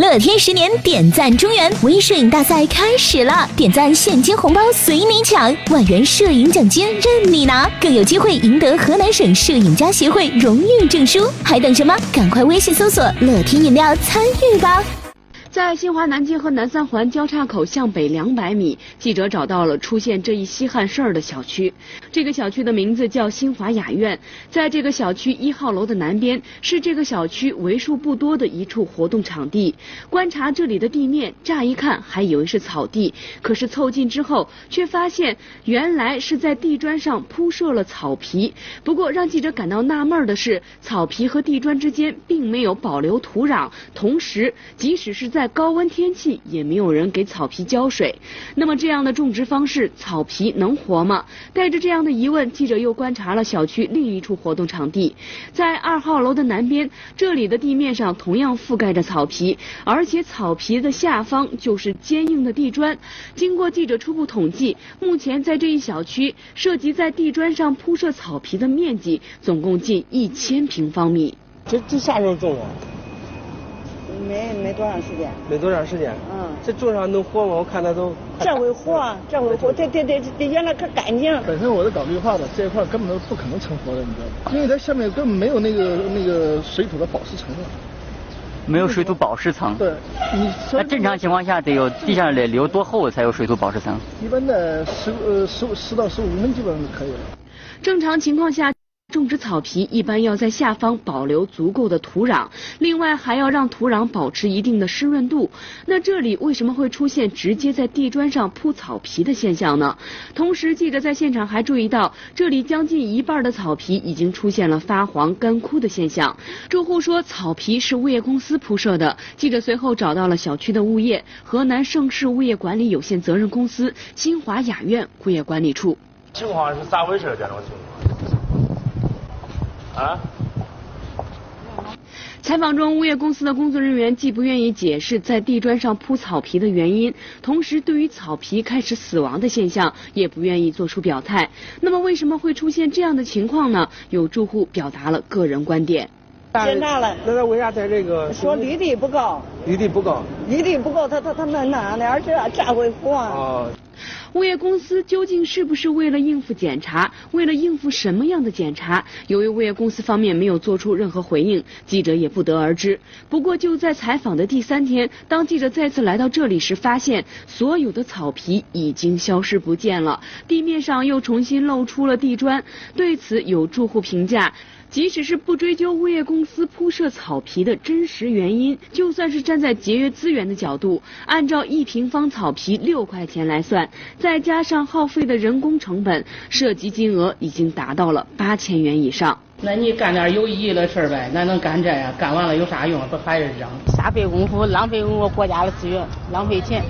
乐天十年点赞中原微摄影大赛开始了，点赞现金红包随你抢，万元摄影奖金任你拿，更有机会赢得河南省摄影家协会荣誉证书，还等什么？赶快微信搜索乐天饮料参与吧！在新华南京和南三环交叉口向北两百米，记者找到了出现这一稀罕事儿的小区。这个小区的名字叫新华雅苑，在这个小区一号楼的南边，是这个小区为数不多的一处活动场地。观察这里的地面，乍一看还以为是草地，可是凑近之后，却发现原来是在地砖上铺设了草皮。不过让记者感到纳闷的是，草皮和地砖之间并没有保留土壤，同时即使是在在高温天气也没有人给草皮浇水，那么这样的种植方式，草皮能活吗？带着这样的疑问，记者又观察了小区另一处活动场地，在二号楼的南边，这里的地面上同样覆盖着草皮，而且草皮的下方就是坚硬的地砖。经过记者初步统计，目前在这一小区涉及在地砖上铺设草皮的面积总共近一千平方米。这这啥时候种啊？没没多长时间，没多长时间。嗯，这种上能活吗？我看它都。这会活，这会活，这这这这原来可干净。本身我是搞绿化的，这一块根本都不可能成活的，你知道吗？因为它下面根本没有那个那个水土的保湿层了。没有水土保湿层。对。你那正常情况下得有地下得留多厚才有水土保湿层？一般的十呃十十到十五公分基本上就可以了。正常情况下。种植草皮一般要在下方保留足够的土壤，另外还要让土壤保持一定的湿润度。那这里为什么会出现直接在地砖上铺草皮的现象呢？同时，记者在现场还注意到，这里将近一半的草皮已经出现了发黄干枯的现象。住户说，草皮是物业公司铺设的。记者随后找到了小区的物业——河南盛世物业管理有限责任公司新华雅苑物业管理处。情况是咋回事？这种情况？啊！采访中，物业公司的工作人员既不愿意解释在地砖上铺草皮的原因，同时对于草皮开始死亡的现象也不愿意做出表态。那么，为什么会出现这样的情况呢？有住户表达了个人观点。检查了，那他为啥在这个？说绿地不够。绿地不够。绿地不够，他他他那那样的，而且这会活。啊。物业公司究竟是不是为了应付检查？为了应付什么样的检查？由于物业公司方面没有做出任何回应，记者也不得而知。不过就在采访的第三天，当记者再次来到这里时，发现所有的草皮已经消失不见了，地面上又重新露出了地砖。对此，有住户评价。即使是不追究物业公司铺设草皮的真实原因，就算是站在节约资源的角度，按照一平方草皮六块钱来算，再加上耗费的人工成本，涉及金额已经达到了八千元以上。那你干点有意义的事儿呗？那能干这呀？干完了有啥用？不还是扔？瞎费功夫，浪费我国家的资源，浪费钱。